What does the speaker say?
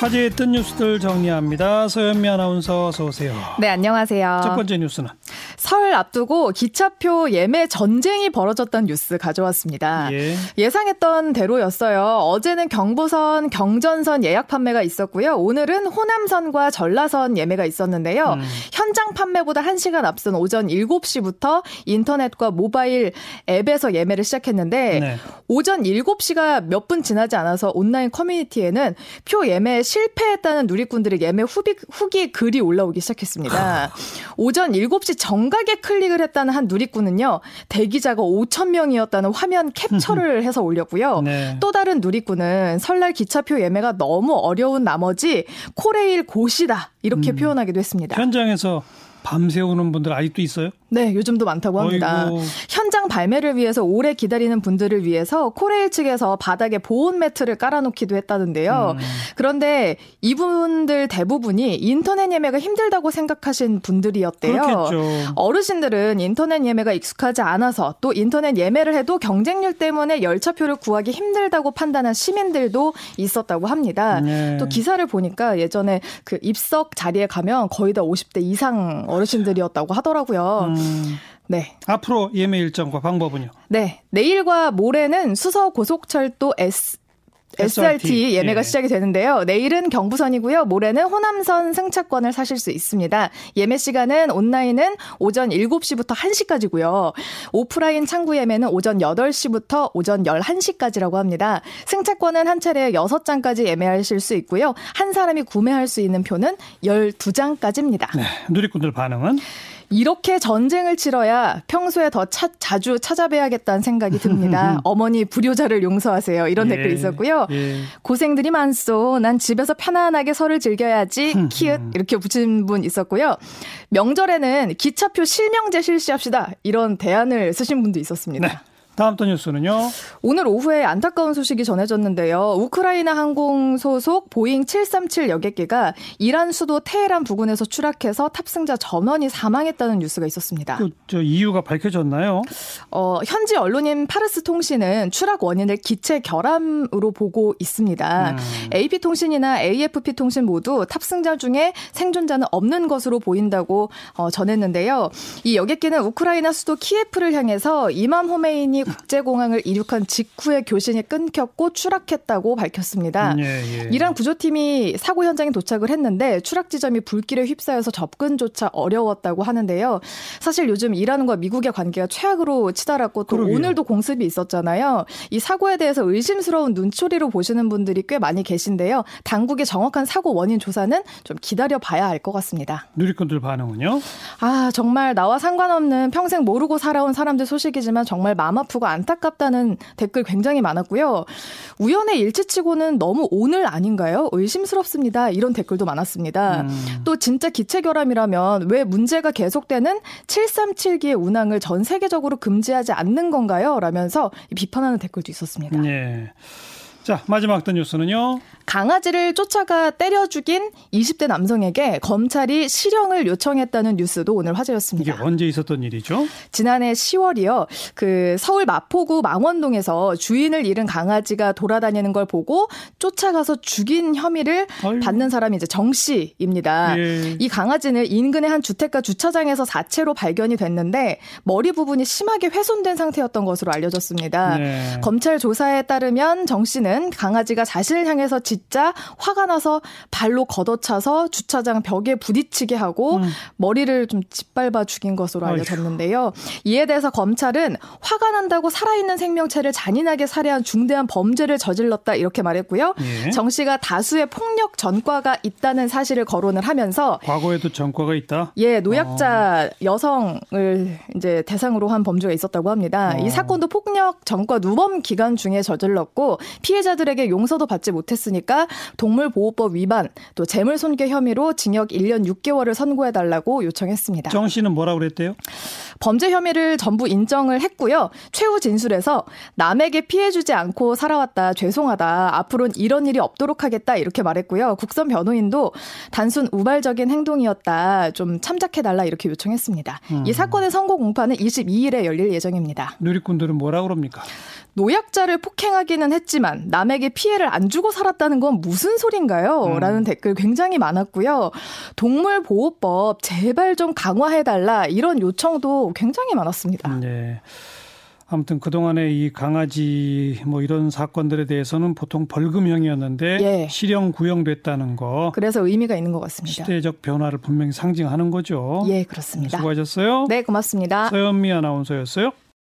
화제의 뜬 뉴스들 정리합니다. 서현미 아나운서 어서 오세요. 네, 안녕하세요. 첫 번째 뉴스는 설 앞두고 기차표 예매 전쟁이 벌어졌던 뉴스 가져왔습니다. 예. 상했던 대로였어요. 어제는 경부선, 경전선 예약 판매가 있었고요. 오늘은 호남선과 전라선 예매가 있었는데요. 음. 현장 판매보다 1시간 앞선 오전 7시부터 인터넷과 모바일 앱에서 예매를 시작했는데 네. 오전 7시가 몇 분 지나지 않아서 온라인 커뮤니티에는 표 예매 실패했다는 누리꾼들의 예매 후기, 후기 글이 올라오기 시작했습니다. 오전 7시 정 각에 클릭을 했다는 한 누리꾼은요, 대기자가 5천 명이었다는 화면 캡처를 해서 올렸고요. 네. 또 다른 누리꾼은 설날 기차표 예매가 너무 어려운 나머지 코레일 고시다 이렇게 음. 표현하기도 했습니다. 현장에서 밤새우는 분들 아직도 있어요? 네, 요즘도 많다고 합니다. 어이구. 현장 발매를 위해서 오래 기다리는 분들을 위해서 코레일 측에서 바닥에 보온 매트를 깔아놓기도 했다는데요. 음. 그런데 이분들 대부분이 인터넷 예매가 힘들다고 생각하신 분들이었대요. 그렇겠죠. 어르신들은 인터넷 예매가 익숙하지 않아서 또 인터넷 예매를 해도 경쟁률 때문에 열차표를 구하기 힘들다고 판단한 시민들도 있었다고 합니다. 네. 또 기사를 보니까 예전에 그 입석 자리에 가면 거의 다 50대 이상 어르신들이었다고 하더라고요. 음. 네. 앞으로 예매 일정과 방법은요? 네. 내일과 모레는 수서 고속철도 S SRT 예매가 예. 시작이 되는데요. 내일은 경부선이고요. 모레는 호남선 승차권을 사실 수 있습니다. 예매 시간은 온라인은 오전 7시부터 1시까지고요. 오프라인 창구 예매는 오전 8시부터 오전 11시까지라고 합니다. 승차권은 한 차례에 6장까지 예매하실 수 있고요. 한 사람이 구매할 수 있는 표는 12장까지입니다. 네, 누리꾼들 반응은 이렇게 전쟁을 치러야 평소에 더 차, 자주 찾아뵈야겠다는 생각이 듭니다. 어머니 불효자를 용서하세요. 이런 예, 댓글 있었고요. 예. 고생들이 많소. 난 집에서 편안하게 설을 즐겨야지. 키읔 이렇게 붙인 분 있었고요. 명절에는 기차표 실명제 실시합시다. 이런 대안을 쓰신 분도 있었습니다. 네. 다음 또 뉴스는요. 오늘 오후에 안타까운 소식이 전해졌는데요. 우크라이나 항공 소속 보잉 737 여객기가 이란 수도 테헤란 부근에서 추락해서 탑승자 전원이 사망했다는 뉴스가 있었습니다. 그, 저 이유가 밝혀졌나요? 어, 현지 언론인 파르스 통신은 추락 원인을 기체 결함으로 보고 있습니다. 음. AP 통신이나 AFP 통신 모두 탑승자 중에 생존자는 없는 것으로 보인다고 어, 전했는데요. 이 여객기는 우크라이나 수도 키예프를 향해서 이맘 호메인이 국제공항을 이륙한 직후에 교신이 끊겼고 추락했다고 밝혔습니다. 예, 예. 이란 구조팀이 사고 현장에 도착을 했는데 추락 지점이 불길에 휩싸여서 접근조차 어려웠다고 하는데요. 사실 요즘 이란과 미국의 관계가 최악으로 치달았고 또 그러게요. 오늘도 공습이 있었잖아요. 이 사고에 대해서 의심스러운 눈초리로 보시는 분들이 꽤 많이 계신데요. 당국의 정확한 사고 원인 조사는 좀 기다려 봐야 할것 같습니다. 누리꾼들 반응은요? 아, 정말 나와 상관없는 평생 모르고 살아온 사람들 소식이지만 정말 마음 아프고 안타깝다는 댓글 굉장히 많았고요. 우연의 일치치고는 너무 오늘 아닌가요? 의심스럽습니다. 이런 댓글도 많았습니다. 음. 또 진짜 기체 결함이라면 왜 문제가 계속되는 737기의 운항을 전 세계적으로 금지하지 않는 건가요? 라면서 비판하는 댓글도 있었습니다. 네. 자, 마지막 던 뉴스는요. 강아지를 쫓아가 때려 죽인 20대 남성에게 검찰이 실형을 요청했다는 뉴스도 오늘 화제였습니다. 이게 언제 있었던 일이죠? 지난해 10월이요. 그 서울 마포구 망원동에서 주인을 잃은 강아지가 돌아다니는 걸 보고 쫓아가서 죽인 혐의를 아유. 받는 사람이 이제 정 씨입니다. 예. 이 강아지는 인근의 한 주택가 주차장에서 사체로 발견이 됐는데 머리 부분이 심하게 훼손된 상태였던 것으로 알려졌습니다. 네. 검찰 조사에 따르면 정 씨는 강아지가 자신을 향해서 지 진짜 화가 나서 발로 걷어차서 주차장 벽에 부딪히게 하고 음. 머리를 좀 짓밟아 죽인 것으로 알려졌는데요. 이에 대해서 검찰은 화가 난다고 살아있는 생명체를 잔인하게 살해한 중대한 범죄를 저질렀다 이렇게 말했고요. 예. 정 씨가 다수의 폭력 전과가 있다는 사실을 거론을 하면서 과거에도 전과가 있다. 예, 노약자 어. 여성을 이제 대상으로 한 범죄가 있었다고 합니다. 어. 이 사건도 폭력 전과 누범 기간 중에 저질렀고 피해자들에게 용서도 받지 못했으니까 보니까 동물보호법 위반 또 재물손괴 혐의로 징역 1년 6개월을 선고해달라고 요청했습니다. 정 씨는 뭐라고 그랬대요? 범죄 혐의를 전부 인정을 했고요. 최후 진술에서 남에게 피해주지 않고 살아왔다 죄송하다 앞으로는 이런 일이 없도록 하겠다 이렇게 말했고요. 국선 변호인도 단순 우발적인 행동이었다 좀 참작해달라 이렇게 요청했습니다. 음. 이 사건의 선고 공판은 22일에 열릴 예정입니다. 누리꾼들은 뭐라 그럽니까? 노약자를 폭행하기는 했지만 남에게 피해를 안 주고 살았다 는 건 무슨 소린가요? 음. 라는 댓글 굉장히 많았고요. 동물보호법 제발 좀 강화해달라 이런 요청도 굉장히 많았습니다. 네. 아무튼 그동안에 이 강아지 뭐 이런 사건들에 대해서는 보통 벌금형이었는데 예. 실형 구형됐다는 거. 그래서 의미가 있는 것 같습니다. 시대적 변화를 분명히 상징하는 거죠. 예, 그렇습니다. 수고하셨어요. 네, 고맙습니다. 서현미 아나운서였어요.